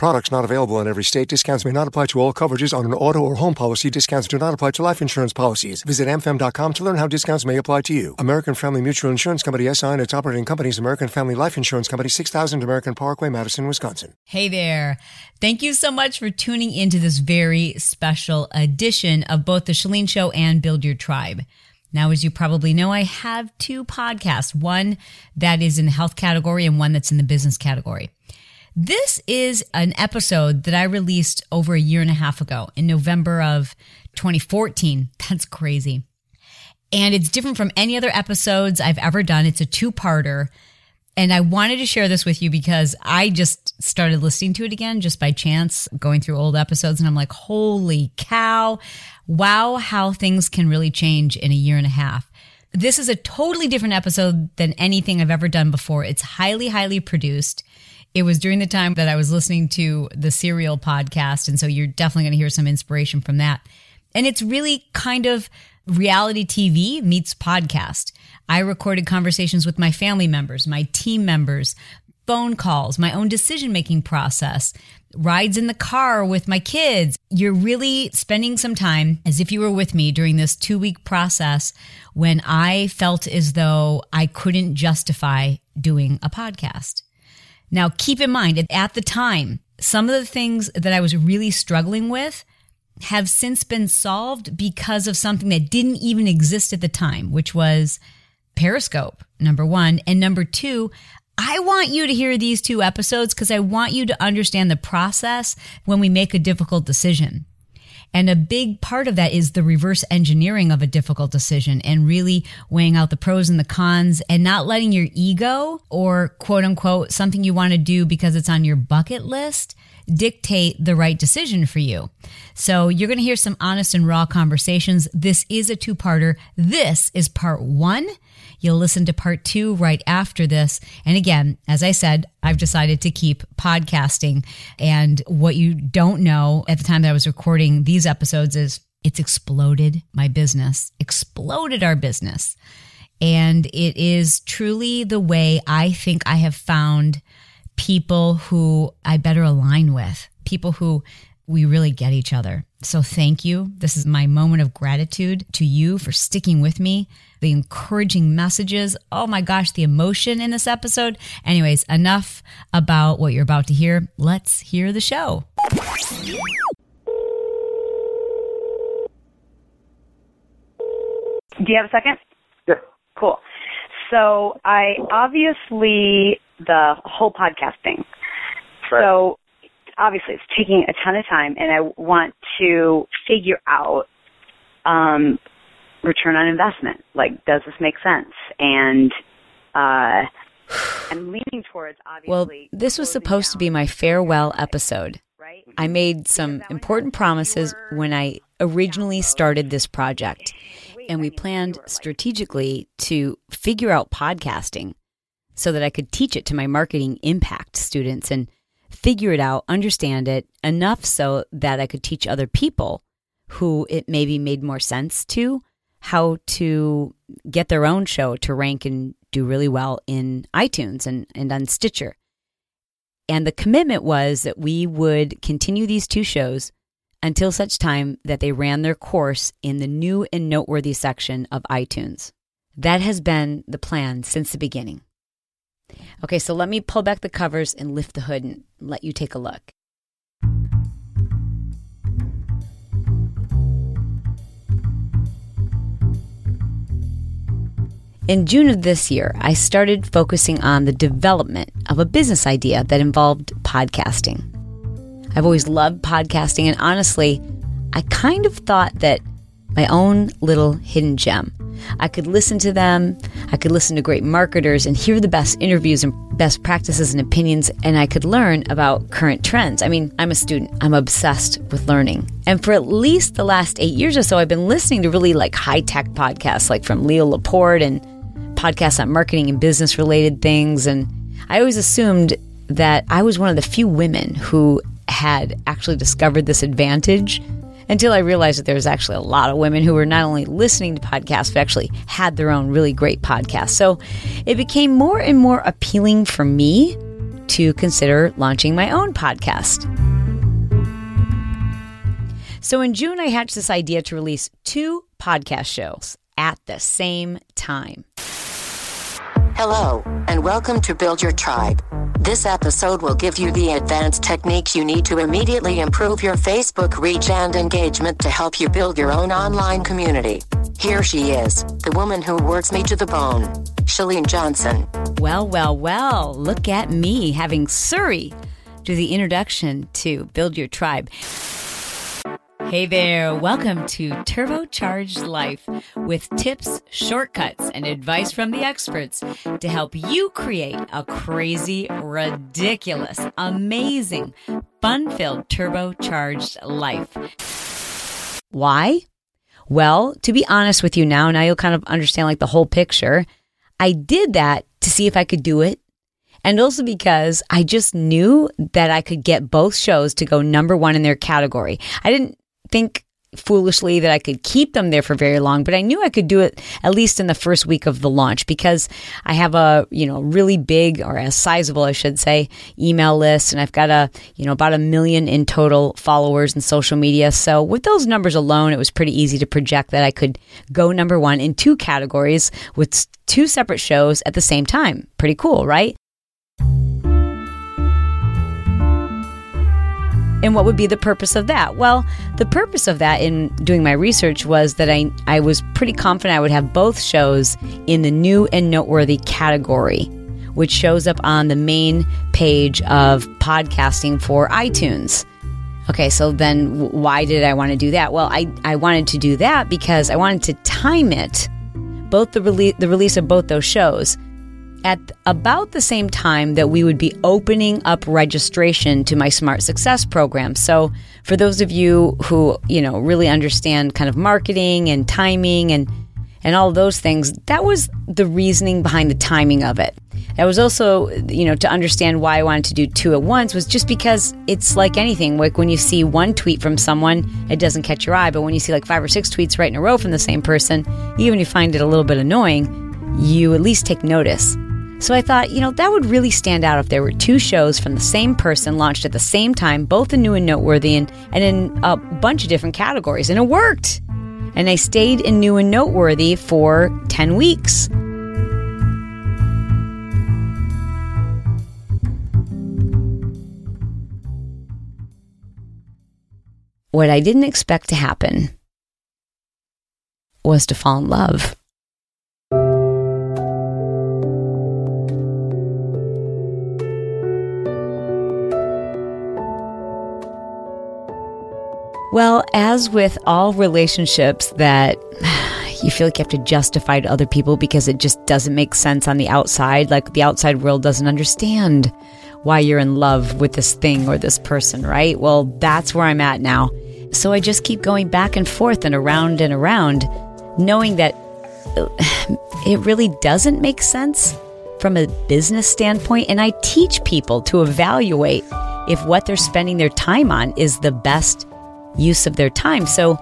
Products not available in every state. Discounts may not apply to all coverages on an auto or home policy. Discounts do not apply to life insurance policies. Visit amfam.com to learn how discounts may apply to you. American Family Mutual Insurance Company SI and its operating companies American Family Life Insurance Company 6000 American Parkway, Madison, Wisconsin. Hey there. Thank you so much for tuning into this very special edition of both the Chalene Show and Build Your Tribe. Now, as you probably know, I have two podcasts, one that is in the health category and one that's in the business category. This is an episode that I released over a year and a half ago in November of 2014. That's crazy. And it's different from any other episodes I've ever done. It's a two parter. And I wanted to share this with you because I just started listening to it again just by chance, going through old episodes. And I'm like, holy cow. Wow, how things can really change in a year and a half. This is a totally different episode than anything I've ever done before. It's highly, highly produced. It was during the time that I was listening to the Serial podcast. And so you're definitely going to hear some inspiration from that. And it's really kind of reality TV meets podcast. I recorded conversations with my family members, my team members, phone calls, my own decision making process, rides in the car with my kids. You're really spending some time as if you were with me during this two week process when I felt as though I couldn't justify doing a podcast. Now, keep in mind, at the time, some of the things that I was really struggling with have since been solved because of something that didn't even exist at the time, which was Periscope, number one. And number two, I want you to hear these two episodes because I want you to understand the process when we make a difficult decision. And a big part of that is the reverse engineering of a difficult decision and really weighing out the pros and the cons and not letting your ego or quote unquote something you want to do because it's on your bucket list dictate the right decision for you. So you're going to hear some honest and raw conversations. This is a two parter. This is part one. You'll listen to part two right after this. And again, as I said, I've decided to keep podcasting. And what you don't know at the time that I was recording these episodes is it's exploded my business, exploded our business. And it is truly the way I think I have found people who I better align with, people who we really get each other. So thank you. This is my moment of gratitude to you for sticking with me, the encouraging messages. Oh my gosh, the emotion in this episode. Anyways, enough about what you're about to hear. Let's hear the show. Do you have a second? Yeah. Cool. So I obviously the whole podcast thing. Right. So obviously it's taking a ton of time and I want to figure out um return on investment. Like does this make sense? And uh I'm leaning towards obviously Well, this was supposed to be my farewell episode. Right? I made some important promises when I originally started this project, and we planned strategically to figure out podcasting so that I could teach it to my marketing impact students and figure it out, understand it enough so that I could teach other people who it maybe made more sense to how to get their own show to rank and do really well in iTunes and, and on Stitcher. And the commitment was that we would continue these two shows until such time that they ran their course in the new and noteworthy section of iTunes. That has been the plan since the beginning. Okay, so let me pull back the covers and lift the hood and let you take a look. In June of this year, I started focusing on the development of a business idea that involved podcasting. I've always loved podcasting, and honestly, I kind of thought that my own little hidden gem. I could listen to them, I could listen to great marketers and hear the best interviews and best practices and opinions, and I could learn about current trends. I mean, I'm a student, I'm obsessed with learning. And for at least the last eight years or so, I've been listening to really like high tech podcasts, like from Leo Laporte and podcasts on marketing and business related things. And I always assumed that I was one of the few women who had actually discovered this advantage until I realized that there was actually a lot of women who were not only listening to podcasts, but actually had their own really great podcasts. So it became more and more appealing for me to consider launching my own podcast. So in June, I hatched this idea to release two podcast shows at the same time. Hello, and welcome to Build Your Tribe. This episode will give you the advanced techniques you need to immediately improve your Facebook reach and engagement to help you build your own online community. Here she is, the woman who works me to the bone, Chalene Johnson. Well, well, well, look at me having Siri do the introduction to Build Your Tribe. Hey there, welcome to Turbocharged Life with tips, shortcuts, and advice from the experts to help you create a crazy, ridiculous, amazing, fun filled turbocharged life. Why? Well, to be honest with you now, now you'll kind of understand like the whole picture. I did that to see if I could do it. And also because I just knew that I could get both shows to go number one in their category. I didn't think foolishly that I could keep them there for very long, but I knew I could do it at least in the first week of the launch because I have a, you know, really big or a sizable, I should say, email list and I've got a, you know, about a million in total followers in social media. So with those numbers alone, it was pretty easy to project that I could go number one in two categories with two separate shows at the same time. Pretty cool, right? And what would be the purpose of that? Well, the purpose of that in doing my research was that I, I was pretty confident I would have both shows in the new and noteworthy category, which shows up on the main page of podcasting for iTunes. Okay, so then why did I want to do that? Well, I, I wanted to do that because I wanted to time it, both the, rele- the release of both those shows at about the same time that we would be opening up registration to my Smart Success program. So, for those of you who, you know, really understand kind of marketing and timing and and all those things, that was the reasoning behind the timing of it. That was also, you know, to understand why I wanted to do two at once was just because it's like anything. Like when you see one tweet from someone, it doesn't catch your eye, but when you see like five or six tweets right in a row from the same person, even if you find it a little bit annoying, you at least take notice. So I thought, you know, that would really stand out if there were two shows from the same person launched at the same time, both in new and noteworthy, and, and in a bunch of different categories. And it worked. And I stayed in new and noteworthy for 10 weeks. What I didn't expect to happen was to fall in love. Well, as with all relationships that you feel like you have to justify to other people because it just doesn't make sense on the outside, like the outside world doesn't understand why you're in love with this thing or this person, right? Well, that's where I'm at now. So I just keep going back and forth and around and around, knowing that it really doesn't make sense from a business standpoint. And I teach people to evaluate if what they're spending their time on is the best use of their time. So,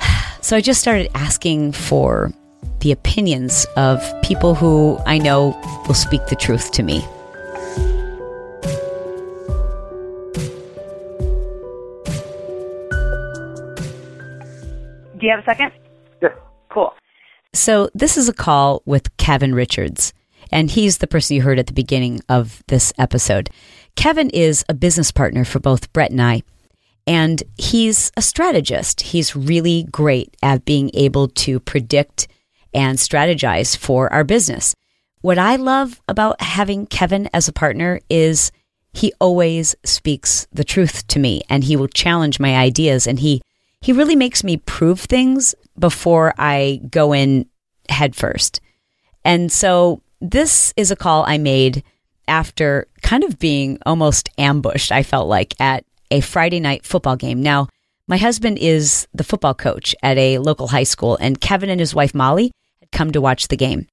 so I just started asking for the opinions of people who I know will speak the truth to me. Do you have a second? Yeah. Cool. So, this is a call with Kevin Richards, and he's the person you heard at the beginning of this episode. Kevin is a business partner for both Brett and I, and he's a strategist. He's really great at being able to predict and strategize for our business. What I love about having Kevin as a partner is he always speaks the truth to me and he will challenge my ideas and he he really makes me prove things before I go in headfirst. And so this is a call I made after kind of being almost ambushed, I felt like, at a Friday night football game. Now, my husband is the football coach at a local high school, and Kevin and his wife Molly had come to watch the game.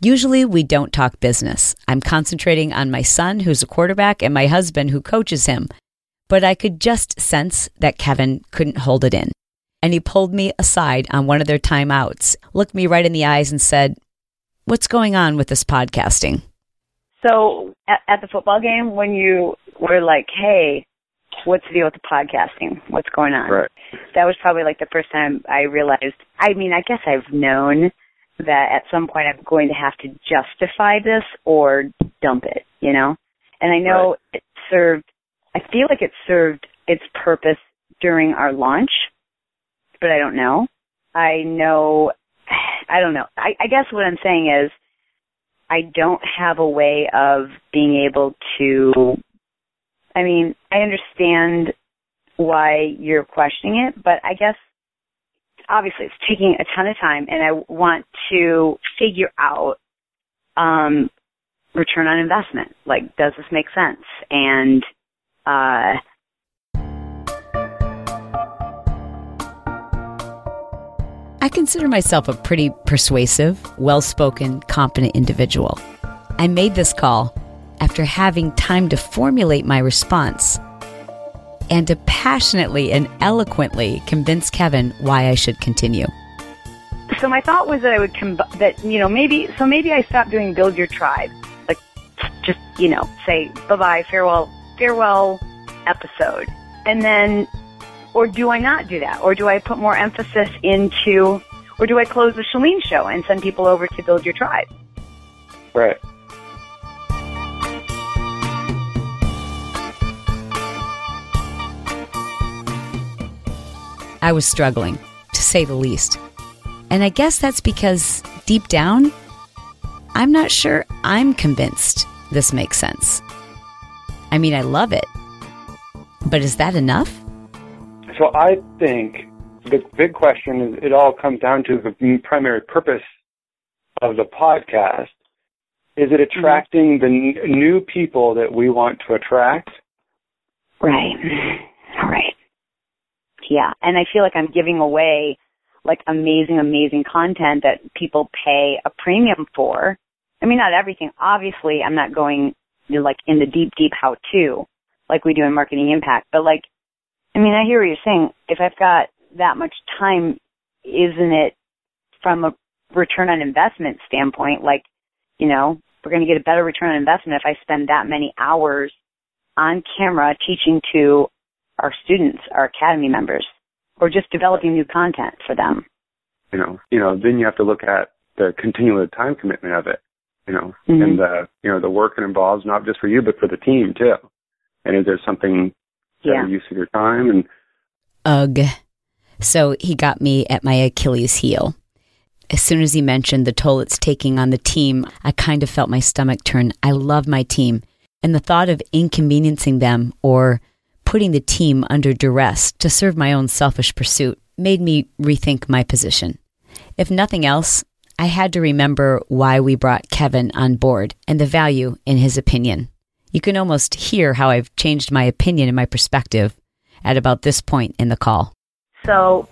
Usually we don't talk business. I'm concentrating on my son, who's a quarterback, and my husband, who coaches him. But I could just sense that Kevin couldn't hold it in. And he pulled me aside on one of their timeouts, looked me right in the eyes, and said, What's going on with this podcasting? So at, the football game, when you were like, "Hey, what's the deal with the podcasting? What's going on?" Right. That was probably like the first time I realized. I mean, I guess I've known that at some point I'm going to have to justify this or dump it, you know. And I know Right. it served. I feel like it served its purpose during our launch, but I don't know. I know. I don't know. I, I guess what I'm saying is I don't have a way of being able to. I mean, I understand why you're questioning it, but I guess obviously it's taking a ton of time, and I want to figure out um, return on investment. Like, does this make sense? And uh, I consider myself a pretty persuasive, well spoken, competent individual. I made this call after having time to formulate my response and to passionately and eloquently convince Kevin why I should continue. so my thought was that I would comb- that you know maybe so maybe I stop doing build your tribe, like just you know say bye bye farewell farewell episode, and then or do I not do that, or do I put more emphasis into, or do I close the Chalene show and send people over to build your tribe? Right. I was struggling, to say the least. And I guess that's because deep down, I'm not sure I'm convinced this makes sense. I mean, I love it. But is that enough? So I think the big question is it all comes down to the primary purpose of the podcast. Is it mm-hmm. attracting the n- new people that we want to attract? Right. Right. Yeah. And I feel like I'm giving away like amazing, amazing content that people pay a premium for. I mean, not everything. Obviously, I'm not going you know, like in the deep, deep how to like we do in marketing impact, but like, I mean, I hear what you're saying. If I've got that much time, isn't it from a return on investment standpoint, like, you know, we're going to get a better return on investment if I spend that many hours on camera teaching to our students, our academy members, or just developing new content for them. You know, you know, then you have to look at the continual time commitment of it. You know, Mhm. and the you know the work it involves not just for you but for the team too. And is there something better Yeah. use of your time? And Ugh. So he got me at my Achilles heel. As soon as he mentioned the toll it's taking on the team, I kind of felt my stomach turn. I love my team, and the thought of inconveniencing them or putting the team under duress to serve my own selfish pursuit made me rethink my position. If nothing else, I had to remember why we brought Kevin on board and the value in his opinion. You can almost hear how I've changed my opinion and my perspective at about this point in the call. So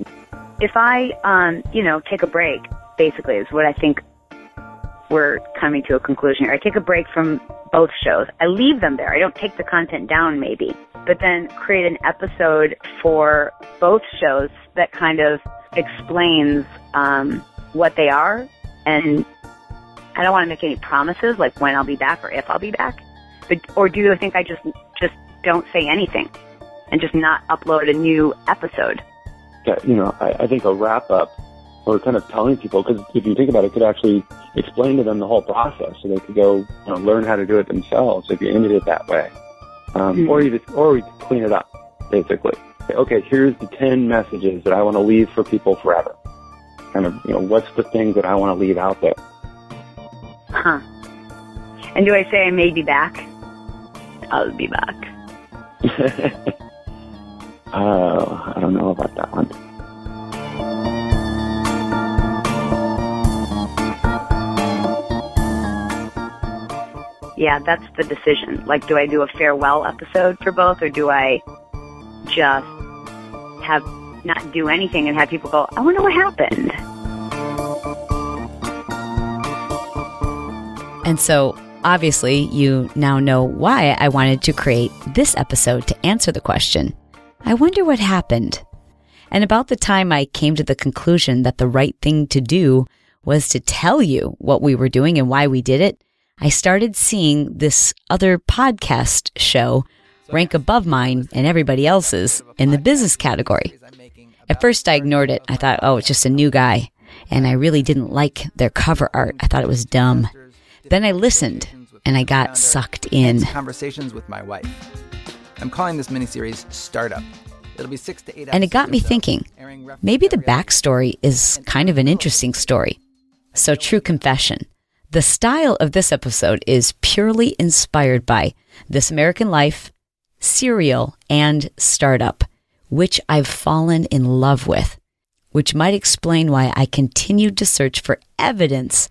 if I, um, you know, take a break, basically is what I think we're coming to a conclusion here. I take a break from both shows. I leave them there. I don't take the content down maybe, but then create an episode for both shows that kind of explains um, what they are. And I don't want to make any promises like when I'll be back or if I'll be back. But, or do you think I just, just don't say anything and just not upload a new episode? that, you know, I, I think a wrap up or kind of telling people, because if you think about it, could actually explain to them the whole process so they could go you know, learn how to do it themselves if you ended it that way. Um, Mhm. Or you just, or we clean it up, basically. Say, Okay, here's the 10 messages that I want to leave for people forever. Kind of, you know, what's the thing that I want to leave out there? Huh. And do I say I may be back? I'll be back. uh, I don't know about that one. Yeah, that's the decision. Like, do I do a farewell episode for both, or do I just have not do anything and have people go, I wonder what happened? And so, obviously, you now know why I wanted to create this episode to answer the question I wonder what happened. And about the time I came to the conclusion that the right thing to do was to tell you what we were doing and why we did it, I started seeing this other podcast show rank above mine and everybody else's in the business category. At first, I ignored it. I thought, oh, it's just a new guy. And I really didn't like their cover art. I thought it was dumb. Then I listened and I got sucked in. Conversations with my wife. I'm calling this miniseries Startup. It'll be six to eight. And it got me thinking maybe the backstory is kind of an interesting story. So, true confession. The style of this episode is purely inspired by This American Life, Serial, and Startup, which I've fallen in love with, which might explain why I continued to search for evidence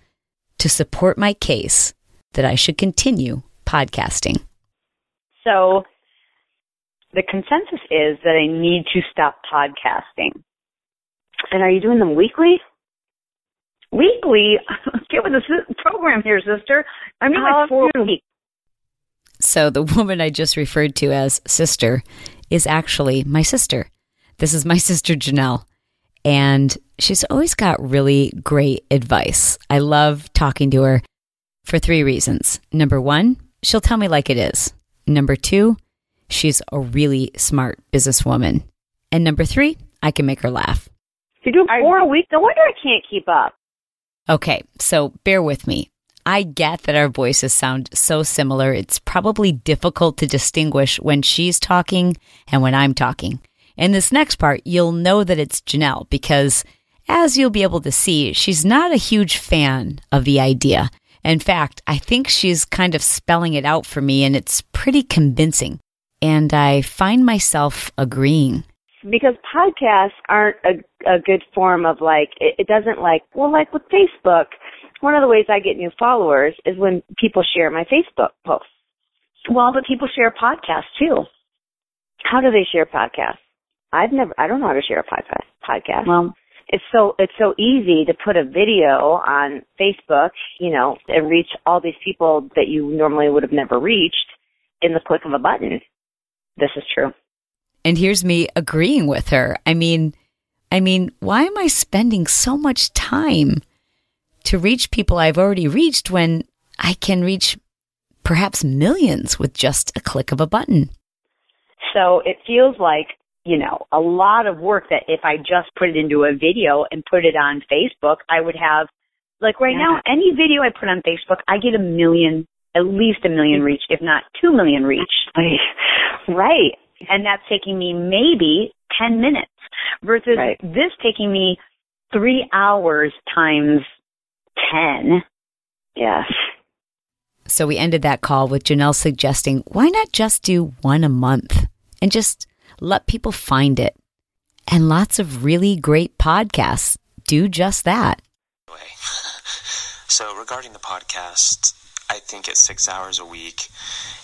to support my case that I should continue podcasting. So the consensus is that I need to stop podcasting. And are you doing them weekly? Weekly? Get with the program here, sister. I mean, like four weeks. So the woman I just referred to as sister is actually my sister. This is my sister Janelle. And she's always got really great advice. I love talking to her for three reasons. Number one, she'll tell me like it is. Number two, she's a really smart businesswoman. And number three, I can make her laugh. You do four a week? No wonder I can't keep up. Okay, so bear with me. I get that our voices sound so similar. It's probably difficult to distinguish when she's talking and when I'm talking. In this next part, you'll know that it's Janelle because, as you'll be able to see, she's not a huge fan of the idea. In fact, I think she's kind of spelling it out for me and it's pretty convincing. And I find myself agreeing. Because podcasts aren't a, a good form of like, it, it doesn't like, well, like with Facebook, one of the ways I get new followers is when people share my Facebook posts. Well, but people share podcasts too. How do they share podcasts? I've never, I don't know how to share a podcast. Podcast. Well, it's so it's so easy to put a video on Facebook, you know, and reach all these people that you normally would have never reached in the click of a button. This is true. And here's me agreeing with her. I mean, I mean, why am I spending so much time to reach people I've already reached when I can reach perhaps millions with just a click of a button? So it feels like you know, a lot of work that if I just put it into a video and put it on Facebook, I would have, like right yeah. now, any video I put on Facebook, I get a million, at least a million mm-hmm. reach, if not two million reach. right. And that's taking me maybe 10 minutes versus right. this taking me three hours times 10. Yes. So we ended that call with Janelle suggesting, why not just do one a month and just let people find it. And lots of really great podcasts do just that. Anyway, So, regarding the podcast, I think it's six hours a week,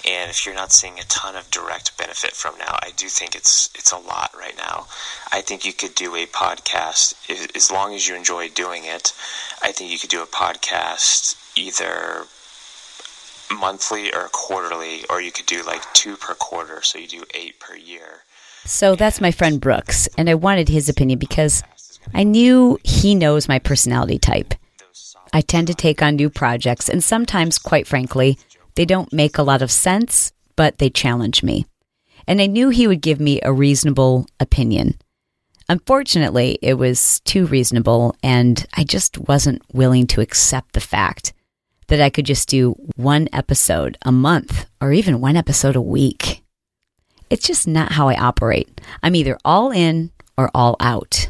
and if you're not seeing a ton of direct benefit from now, I do think it's it's a lot right now. I think you could do a podcast as long as you enjoy doing it. I think you could do a podcast either monthly or quarterly, or you could do like two per quarter, so you do eight per year. So that's my friend Brooks, and I wanted his opinion because I knew he knows my personality type. I tend to take on new projects, and sometimes, quite frankly, they don't make a lot of sense, but they challenge me. And I knew he would give me a reasonable opinion. Unfortunately, it was too reasonable, and I just wasn't willing to accept the fact that I could just do one episode a month or even one episode a week. It's just not how I operate. I'm either all in or all out.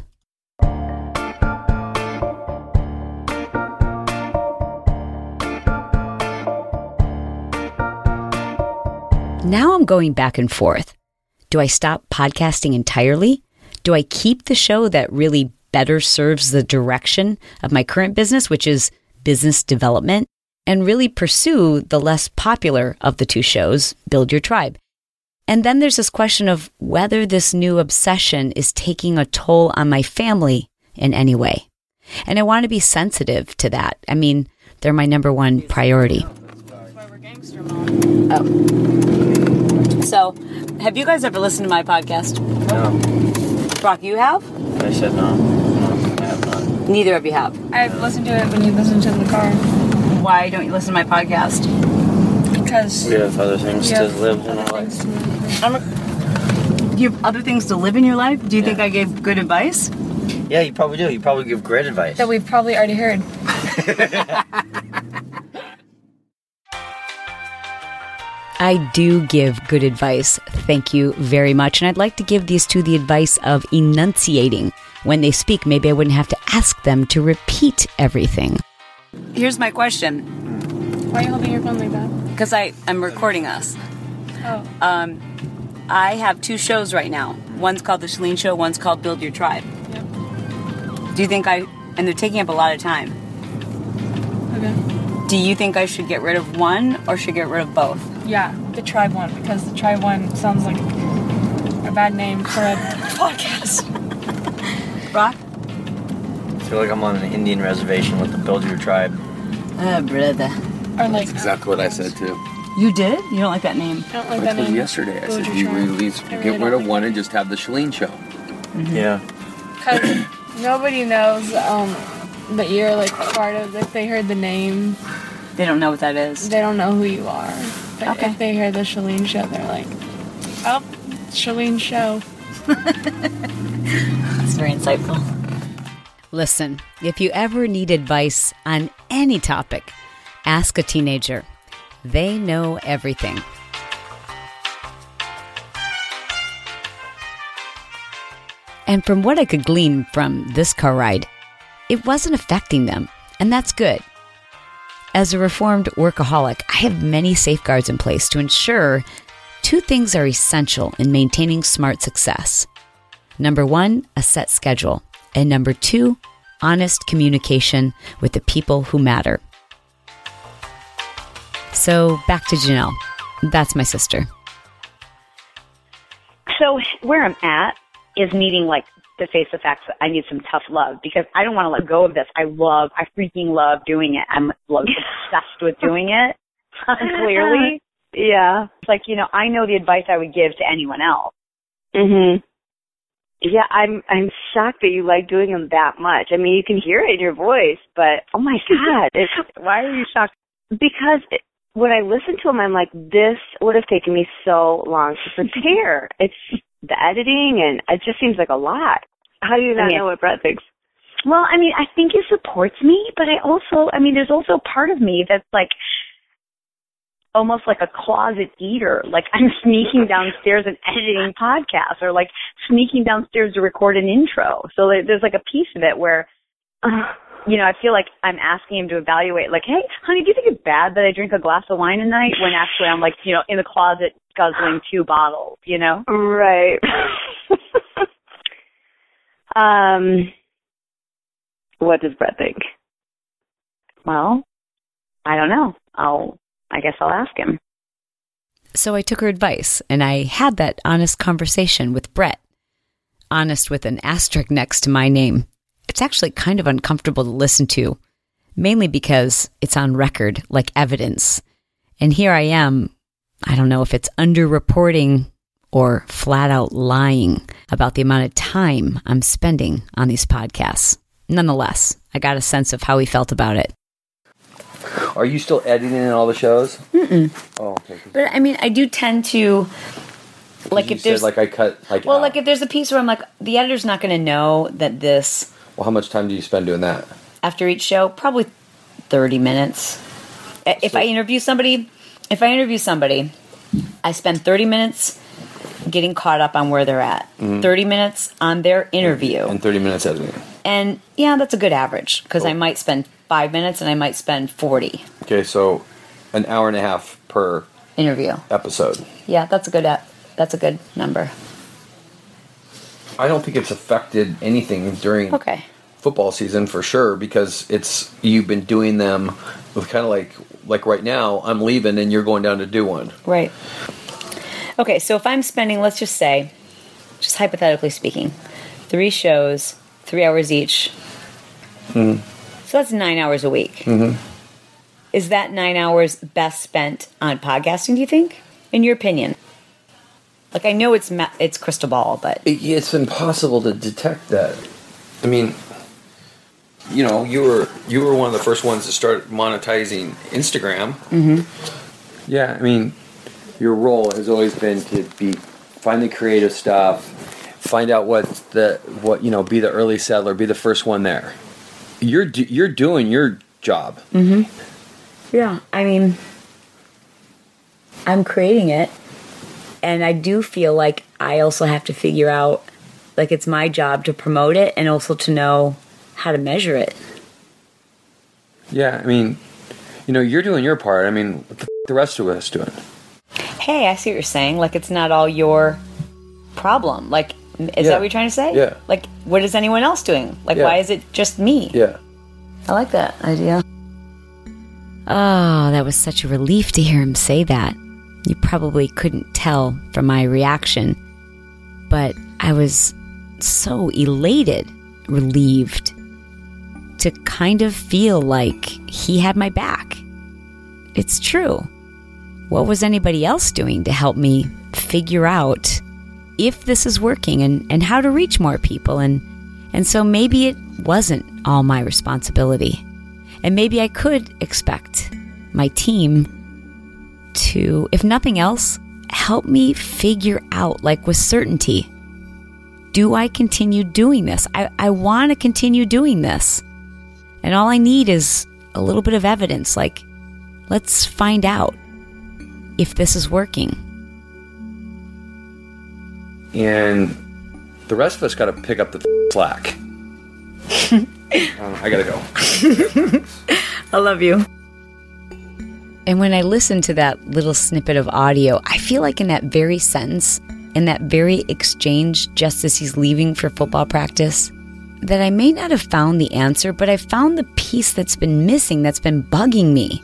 Now I'm going back and forth. Do I stop podcasting entirely? Do I keep the show that really better serves the direction of my current business, which is business development, and really pursue the less popular of the two shows, Build Your Tribe? And then there's this question of whether this new obsession is taking a toll on my family in any way. And I want to be sensitive to that. I mean, they're my number one priority. Oh. So, have you guys ever listened to my podcast? No. Brock, you have? I said no. No, I have not. Neither of you have. I've listened to it when you listen to it in the car. Why don't you listen to my podcast? Because We have other things Yeah. to live in our life. You have other things to live in your life? Do you think I gave good advice? Yeah, you probably do. You probably give great advice. that we've probably already heard. I do give good advice. Thank you very much. And I'd like to give these two the advice of enunciating. When they speak, maybe I wouldn't have to ask them to repeat everything. Here's my question Why are you holding your phone like that? because I am recording us. Oh. Um, I have two shows right now. One's called The Chalene Show, one's called Build Your Tribe. Yep. Do you think I, and they're taking up a lot of time. Okay. Do you think I should get rid of one or should get rid of both? Yeah, the tribe one because the tribe one sounds like a bad name for a podcast. Rock? I feel like I'm on an Indian reservation with the Build Your Tribe. Uh, brother. Or like Exactly what I said too. You did? You don't like that name? I don't like I that told name. you yesterday. I Build said Your you Tribe. release, I get rid don't of like one and just have the Chalene show. Yeah. Because nobody knows um, that you're like part of. If they heard the name, They don't know what that is. they don't know who you are. But Okay. if they hear the Chalene show, they're like, "Oh, Chalene show." It's very insightful. Listen, if you ever need advice on any topic, ask a teenager. They know everything. And from what I could glean from this car ride, it wasn't affecting them, and that's good. As a reformed workaholic, I have many safeguards in place to ensure two things are essential in maintaining smart success. Number one, a set schedule. And number two, honest communication with the people who matter. So back to Janelle. That's my sister. So where I'm at is needing like to face the fact that I need some tough love because I don't want to let go of this. I love, I freaking love doing it. I'm like obsessed with doing it. Clearly, yeah. It's like you know, I know the advice I would give to anyone else. Mhm. Yeah, I'm I'm shocked that you like doing them that much. I mean, you can hear it in your voice, but oh my god, it's, why are you shocked? Because it, when I listen to them, I'm like, this would have taken me so long to prepare. it's the editing, and it just seems like a lot. How do you not I mean, know what Brett thinks? Well, I mean, I think he supports me, but I also, I mean, there's also part of me that's like almost like a closet eater. Like I'm sneaking downstairs and editing podcasts or like sneaking downstairs to record an intro. So there's like a piece of it where, you know, I feel like I'm asking him to evaluate like, hey, honey, do you think it's bad that I drink a glass of wine a night when actually I'm like, you know, in the closet guzzling two bottles, you know? Right. um, what does Brett think? Well, I don't know. I'll, I guess I'll ask him. So I took her advice and I had that honest conversation with Brett. Honest with an asterisk next to my name. It's actually kind of uncomfortable to listen to, mainly because it's on record, like evidence. And here I am. I don't know if it's underreporting or flat out lying about the amount of time I'm spending on these podcasts. Nonetheless, I got a sense of how he felt about it. Are you still editing in all the shows? Mm-mm. Oh, okay. But I mean, I do tend to like if there's like I cut like well, out. like if there's a piece where I'm like the editor's not going to know that this well, how much time do you spend doing that? after each show probably 30 minutes. I- If I interview somebody, if I interview somebody, I spend 30 minutes getting caught up on where they're at. Mhm. 30 minutes on their interview. And 30 minutes editing. And yeah, that's a good average because I might spend 5 minutes and I might spend 40 Okay, so an hour and a half per interview. episode. Yeah, that's a good that's a good number. I don't think it's affected anything during Okay. football season for sure because it's you've been doing them with kind of like like right now I'm leaving and you're going down to do one. Right. Okay, so if I'm spending, let's just say, just hypothetically speaking, three shows, three hours each, Mm-hmm. so that's nine hours a week. Mm-hmm. is that nine hours best spent on podcasting? Do you think, in your opinion? Like I know it's ma- it's crystal ball, but It- it's impossible to detect that. I mean, you know, you were you were one of the first ones to start monetizing Instagram. mm-hmm. Yeah, I mean, your role has always been to be find the creative stuff, find out what the what you know, be the early settler, be the first one there. You're you're doing your job. Mm-hmm. Yeah, I mean, I'm creating it, and I do feel like I also have to figure out, like it's my job to promote it and also to know how to measure it. Yeah, I mean, you know, you're doing your part. I mean, what the, f- the rest of us doing? Hey, I see what you're saying. Like it's not all your problem. Like, is Yeah. that what you're trying to say? Yeah. Like, what is anyone else doing? Like, Yeah. why is it just me? Yeah. I like that idea. Oh, that was such a relief to hear him say that. You probably couldn't tell from my reaction, but I was so elated, relieved to kind of feel like he had my back. It's true. What was anybody else doing to help me figure out if this is working and, and how to reach more people and and so maybe it wasn't all my responsibility. And maybe I could expect my team to, if nothing else, help me figure out, like with certainty, do I continue doing this? I, I want to continue doing this. And all I need is a little bit of evidence, like, let's find out if this is working. And the rest of us got to pick up the slack. Uh, I gotta go. I love you. And when I listen to that little snippet of audio, I feel like in that very sentence, in that very exchange just as he's leaving for football practice, that I may not have found the answer, but I found the piece that's been missing, that's been bugging me.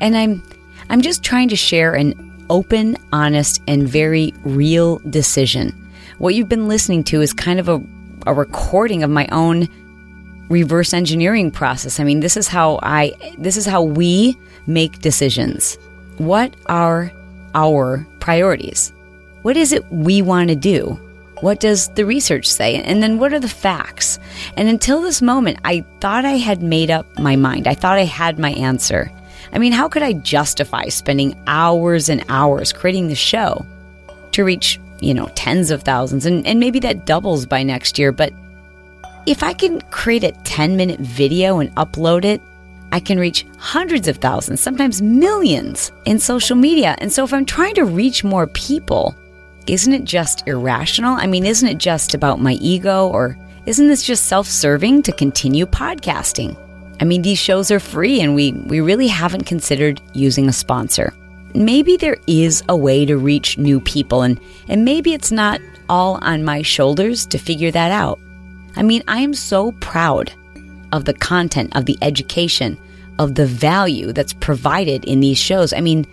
And I'm I'm just trying to share an open, honest, and very real decision. What you've been listening to is kind of a, a recording of my own reverse engineering process. I mean, this is how I this is how we make decisions. What are our priorities? What is it we want to do? What does the research say? And then what are the facts? And until this moment, I thought I had made up my mind. I thought I had my answer. I mean, how could I justify spending hours and hours creating the show to reach, you know, tens of thousands? And, and maybe that doubles by next year, but if I can create a 10 minute video and upload it, I can reach hundreds of thousands, sometimes millions in social media. And so if I'm trying to reach more people, isn't it just irrational? I mean, isn't it just about my ego or isn't this just self serving to continue podcasting? I mean, these shows are free and we, we really haven't considered using a sponsor. Maybe there is a way to reach new people and, and maybe it's not all on my shoulders to figure that out. I mean, I am so proud of the content, of the education, of the value that's provided in these shows. I mean,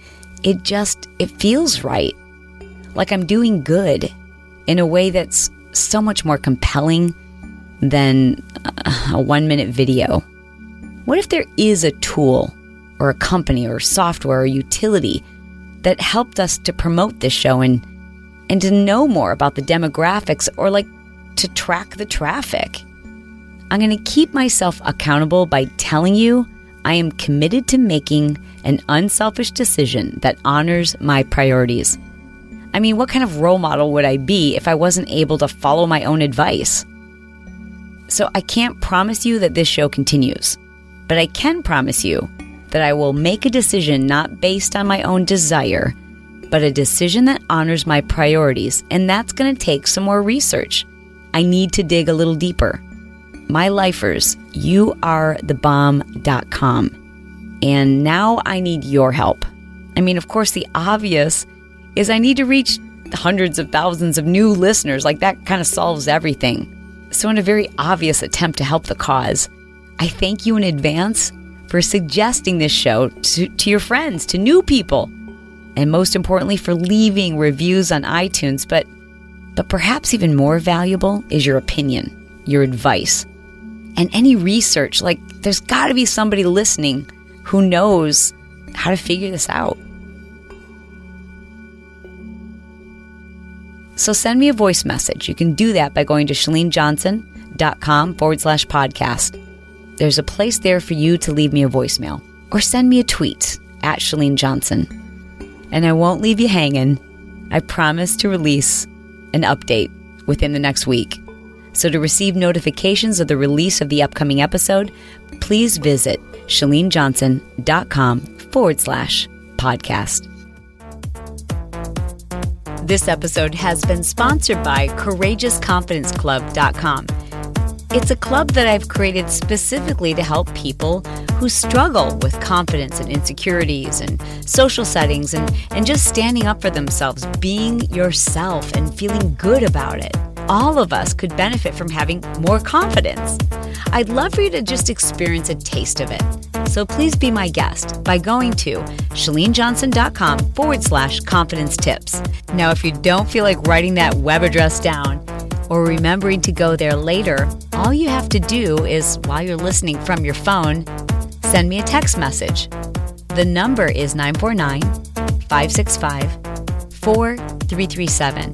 it just it feels right. Like I'm doing good in a way that's so much more compelling than a 1-minute video. What if there is a tool or a company or software or utility that helped us to promote this show and and to know more about the demographics or like to track the traffic. I'm going to keep myself accountable by telling you I am committed to making an unselfish decision that honors my priorities. I mean, what kind of role model would I be if I wasn't able to follow my own advice? So I can't promise you that this show continues, but I can promise you that I will make a decision not based on my own desire, but a decision that honors my priorities, and that's going to take some more research. I need to dig a little deeper. My lifers, you are the bomb.com. And now I need your help. I mean, of course, the obvious is I need to reach hundreds of thousands of new listeners. Like that kind of solves everything. So, in a very obvious attempt to help the cause, I thank you in advance for suggesting this show to, to your friends, to new people, and most importantly, for leaving reviews on iTunes. But but perhaps even more valuable is your opinion, your advice, and any research. Like, there's got to be somebody listening who knows how to figure this out. So send me a voice message. You can do that by going to chalenejohnson.com forward slash podcast. There's a place there for you to leave me a voicemail or send me a tweet at Chalene Johnson. And I won't leave you hanging. I promise to release an update within the next week. So to receive notifications of the release of the upcoming episode, please visit chalenejohnson.com forward slash podcast. This episode has been sponsored by CourageousConfidenceClub.com. It's a club that I've created specifically to help people who struggle with confidence and insecurities and social settings and, and just standing up for themselves, being yourself and feeling good about it. All of us could benefit from having more confidence. I'd love for you to just experience a taste of it. So please be my guest by going to chalenejohnson.com forward slash confidence tips. Now, if you don't feel like writing that web address down or remembering to go there later, all you have to do is, while you're listening from your phone, send me a text message. The number is 949 565 4337,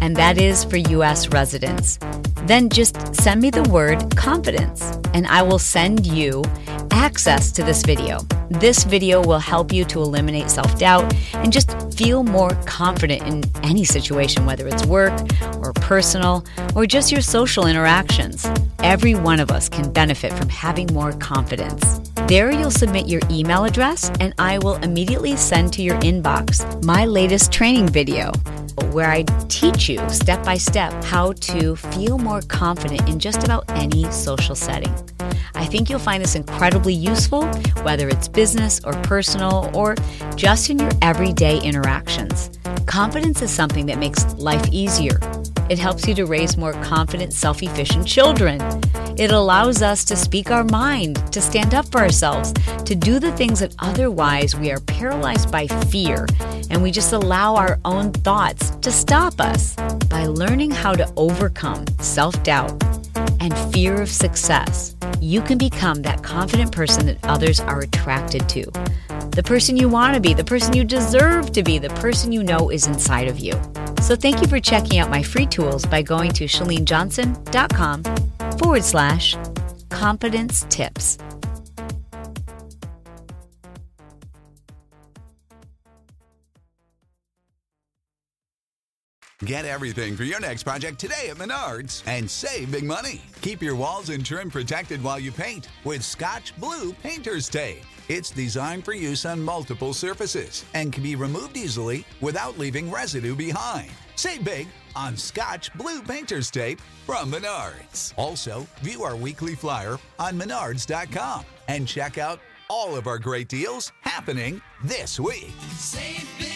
and that is for U.S. residents. Then just send me the word confidence, and I will send you access to this video. This video will help you to eliminate self doubt and just feel more confident in any situation, whether it's work or personal or just your social interactions. Every one of us can benefit from having more confidence. There, you'll submit your email address, and I will immediately send to your inbox my latest training video where I teach you step by step how to feel more confident in just about any social setting. I think you'll find this incredibly useful, whether it's business or personal or just in your everyday interactions. Confidence is something that makes life easier. It helps you to raise more confident, self efficient children. It allows us to speak our mind, to stand up for ourselves, to do the things that otherwise we are paralyzed by fear, and we just allow our own thoughts to stop us. By learning how to overcome self doubt and fear of success, you can become that confident person that others are attracted to. The person you want to be, the person you deserve to be, the person you know is inside of you. So thank you for checking out my free tools by going to chalenejohnson.com forward slash confidence tips. Get everything for your next project today at Menards and save big money. Keep your walls and trim protected while you paint with Scotch Blue Painter's Tape. It's designed for use on multiple surfaces and can be removed easily without leaving residue behind. Save big on Scotch Blue Painter's Tape from Menards. Also, view our weekly flyer on menards.com and check out all of our great deals happening this week. Save big